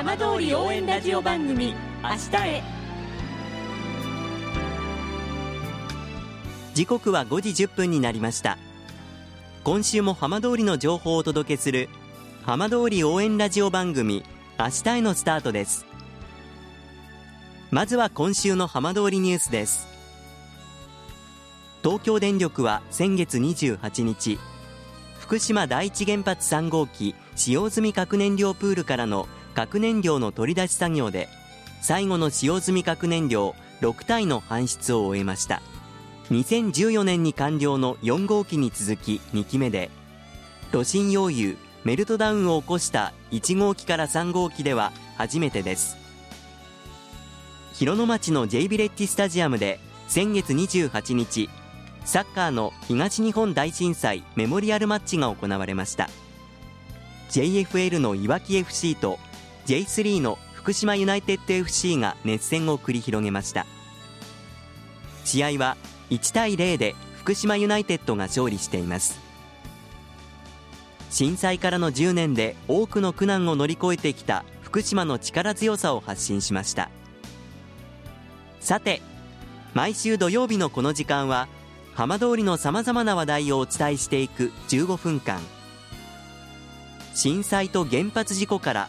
浜通り応援ラジオ番組明日へ。時刻は5時1分になりました。今週も浜通りの情報をお届けする浜通り応援ラジオ番組明日へのスタートです。まずは今週の浜通りニュースです。東京電力は先月28日福島第一原発3号機使用済み核燃料プールからの核燃料の取り出し作業で最後の使用済み核燃料6体の搬出を終えました。2014年に完了の4号機に続き2機目で炉心溶融メルトダウンを起こした1号機から3号機では初めてです。広野町の J ビレッジスタジアムで先月28日サッカーの東日本大震災メモリアルマッチが行われました。JFL のいわき FC と J3 の福島ユナイテッド FC が熱戦を繰り広げました。試合は1対0で福島ユナイテッドが勝利しています。震災からの10年で多くの苦難を乗り越えてきた福島の力強さを発信しました。さて毎週土曜日のこの時間は浜通りのさまざまな話題をお伝えしていく15分間。震災と原発事故から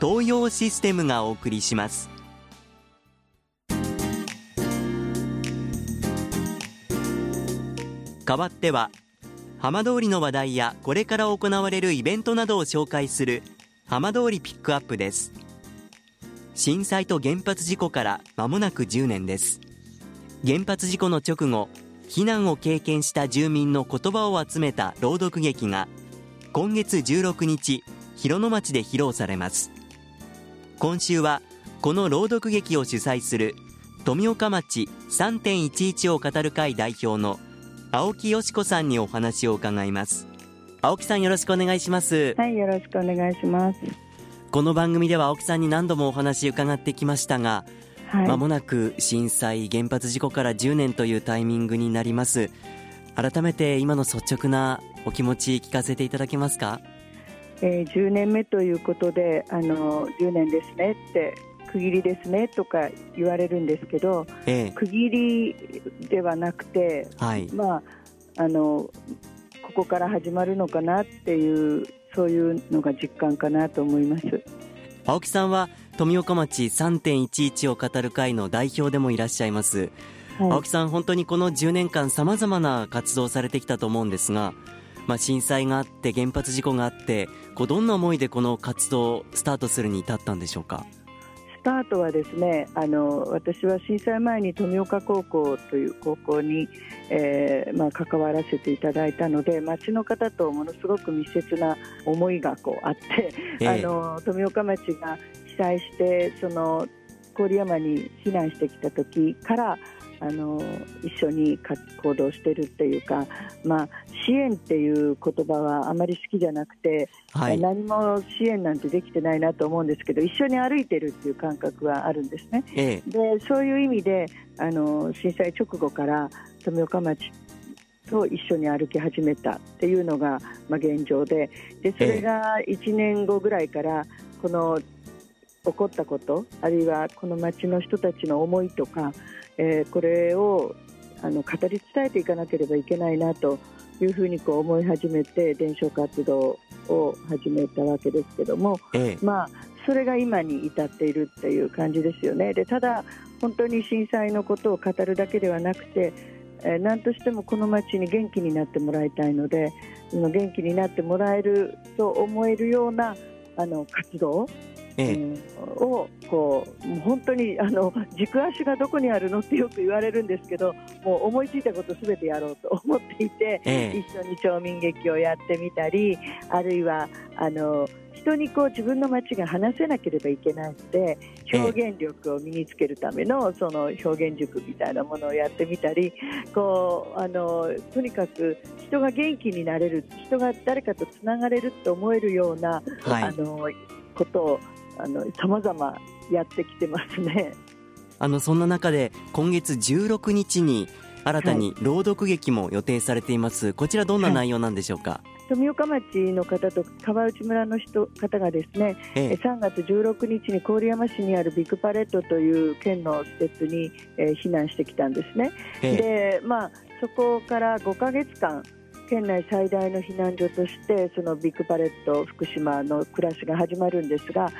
東洋システムがお送りします。代わっては浜通りの話題やこれから行われるイベントなどを紹介する浜通りピックアップです。震災と原発事故から間もなく10年です。原発事故の直後避難を経験した住民の言葉を集めた朗読劇が今月16日広野町で披露されます。今週はこの朗読劇を主催する富岡町3.11を語る会代表の青木よし子さんにお話を伺います。青木さんよろしくお願いします。はいよろしくお願いします。この番組では青木さんに何度もお話伺ってきましたがはい、間もなく震災原発事故から10年というタイミングになります。改めて今の率直なお気持ち聞かせていただけますか、えー、10年目ということであの10年ですねって区切りですねとか言われるんですけど、ええ、区切りではなくて、はい、まああのここから始まるのかなっていうそういうのが実感かなと思います。青木さんは富岡町3.11を語る会の代表でもいらっしゃいます、はい、青木さん本当にこの10年間さまざまな活動をされてきたと思うんですが、まあ、震災があって原発事故があってこうどんな思いでこの活動をスタートするに至ったんでしょうか？スタートはですねあの私は震災前に富岡高校という高校に、えーまあ、関わらせていただいたので町の方とものすごく密接な思いがこうあって、えー、あの富岡町が被災してその郡山に避難してきた時からあの一緒に行動してるっていうか、まあ、支援っていう言葉はあまり好きじゃなくて、はい、何も支援なんてできてないなと思うんですけど一緒に歩いてるっていう感覚はあるんですね。ええ、でそういう意味であの震災直後から富岡町と一緒に歩き始めたっていうのが、まあ、現状で。でそれが1年後ぐらいからこの起こったことあるいはこの町の人たちの思いとか、えー、これをあの語り伝えていかなければいけないなというふうにこう思い始めて伝承活動を始めたわけですけども、ええ、まあ、それが今に至っているっていう感じですよね。でただ本当に震災のことを語るだけではなくてえー、何としてもこの街に元気になってもらいたいので元気になってもらえると思えるようなあの活動ええ、をこうもう本当にあの軸足がどこにあるのってよく言われるんですけどもう思いついたことすべてやろうと思っていて、え、一緒に町民劇をやってみたりあるいはあの被人にこう自分の街が話せなければいけないので表現力を身につけるためのその表現塾みたいなものをやってみたりこうあのとにかく人が元気になれる人が誰かとつながれると思えるような、はい、あのことをあの様々やってきてますね。あのそんな中で今月16日に新たに朗読劇も予定されています、はい、こちらどんな内容なんでしょうか、はい富岡町の方と川内村の人方がですね、ええ、3月16日に郡山市にあるビッグパレットという県の施設に、えー、避難してきたんですね。え、でまあ、そこから5か月間県内最大の避難所としてそのビッグパレット福島の暮らしが始まるんですが、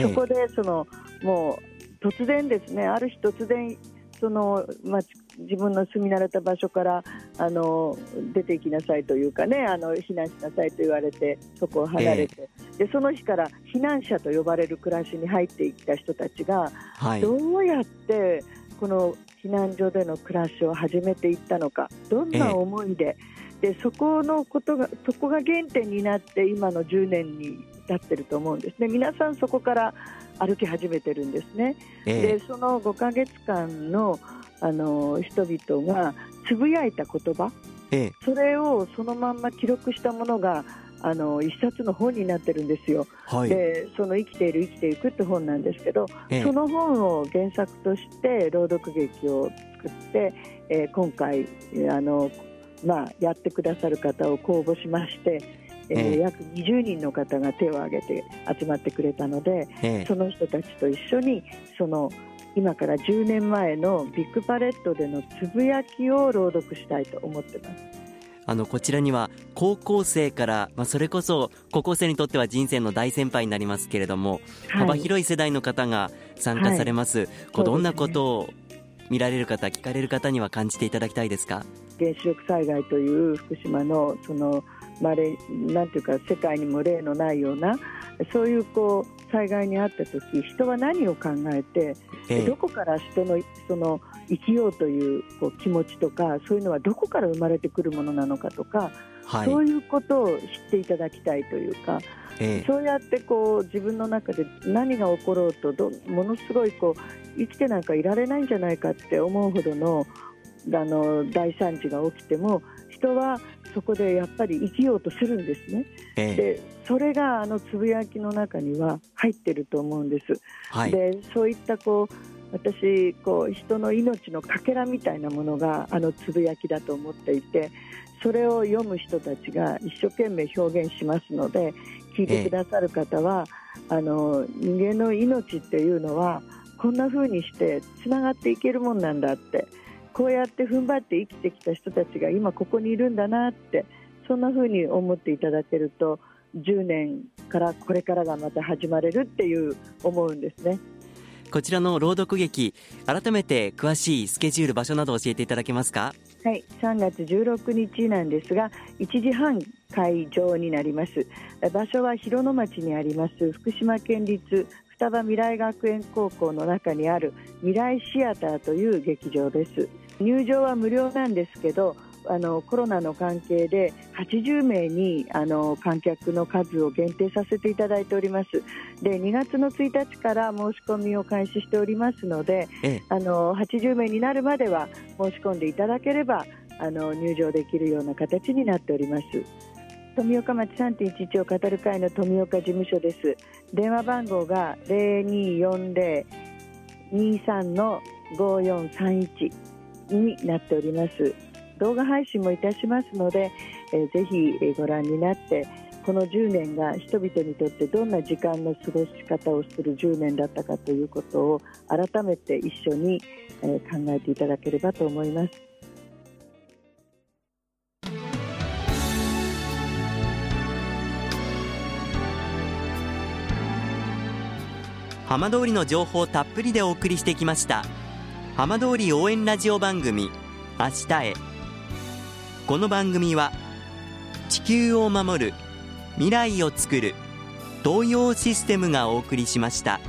そこでそのもう突然ですねある日突然その、まあ、自分の住み慣れた場所からあの出ていきなさいというかねあの避難しなさいと言われてそこを離れて、えー、でその日から避難者と呼ばれる暮らしに入っていった人たちが、はい、どうやってこの避難所での暮らしを始めていったのかどんな思いでえー、でそこのことがそこが原点になって今の10年に至ってると思うんですね。皆さんそこから歩き始めてるんですね、えー、でその5か月間のあの人々がつぶやいた言葉、えそれをそのまんま記録したものがあの一冊の本になってるんですよ、はい、でその「生きている生きていく」って本なんですけど、え。その本を原作として朗読劇を作って、えー、今回あの、まあ、やってくださる方を公募しまして、えー、え約20人の方が手を挙げて集まってくれたので、えその人たちと一緒にその今から10年前のビッグパレットでのつぶやきを朗読したいと思ってます。あのこちらには高校生から、まあ、それこそ高校生にとっては人生の大先輩になりますけれども、はい、幅広い世代の方が参加されます、はい、こうどんなことを見られる方、聞かれる方には感じていただきたいですか？原子力災害という福島のそのまれなんていうか世界にも例のないようなそういうこう災害にあった時人は何を考えて、ええ、どこから人のその生きようというこう気持ちとかそういうのはどこから生まれてくるものなのかとか、はい、そういうことを知っていただきたいというか、え、そうやってこう自分の中で何が起ころうとどものすごいこう生きてなんかいられないんじゃないかって思うほどのあの大惨事が起きても人はそこでやっぱり生きようとするんですね。ええ、でそれがあのつぶやきの中には入ってると思うんです。はい、でそういったこう私こう人の命のかけらみたいなものがあのつぶやきだと思っていてそれを読む人たちが一生懸命表現しますので聞いてくださる方は、えあの人間の命っていうのはこんな風にしてつながっていけるもんなんだってこうやって踏ん張って生きてきた人たちが今ここにいるんだなってそんな風に思っていただけると10年からこれからがまた始まれるっていう思うんですね。こちらの朗読劇改めて詳しいスケジュール場所など教えていただけますか？はい3月16日なんですが1時半会場になります。場所は広野町にあります福島県立双葉未来学園高校の中にある未来シアターという劇場です入場は無料なんですけどあのコロナの関係で80名にあの観客の数を限定させていただいております。で2月の1日から申し込みを開始しておりますので、ええ、あの80名になるまでは申し込んでいただければあの入場できるような形になっております。富岡町3.11を語る会の富岡事務所です。電話番号が0240-23の5431になっております動画配信もいたしますので、えー、ぜひご覧になってこの10年が人々にとってどんな時間の過ごし方をする10年だったかということを改めて一緒に、え、考えていただければと思います。浜通りの情報たっぷりでお送りしてきました浜通り応援ラジオ番組明日へこの番組は地球を守る未来をつくる東洋システムがお送りしました。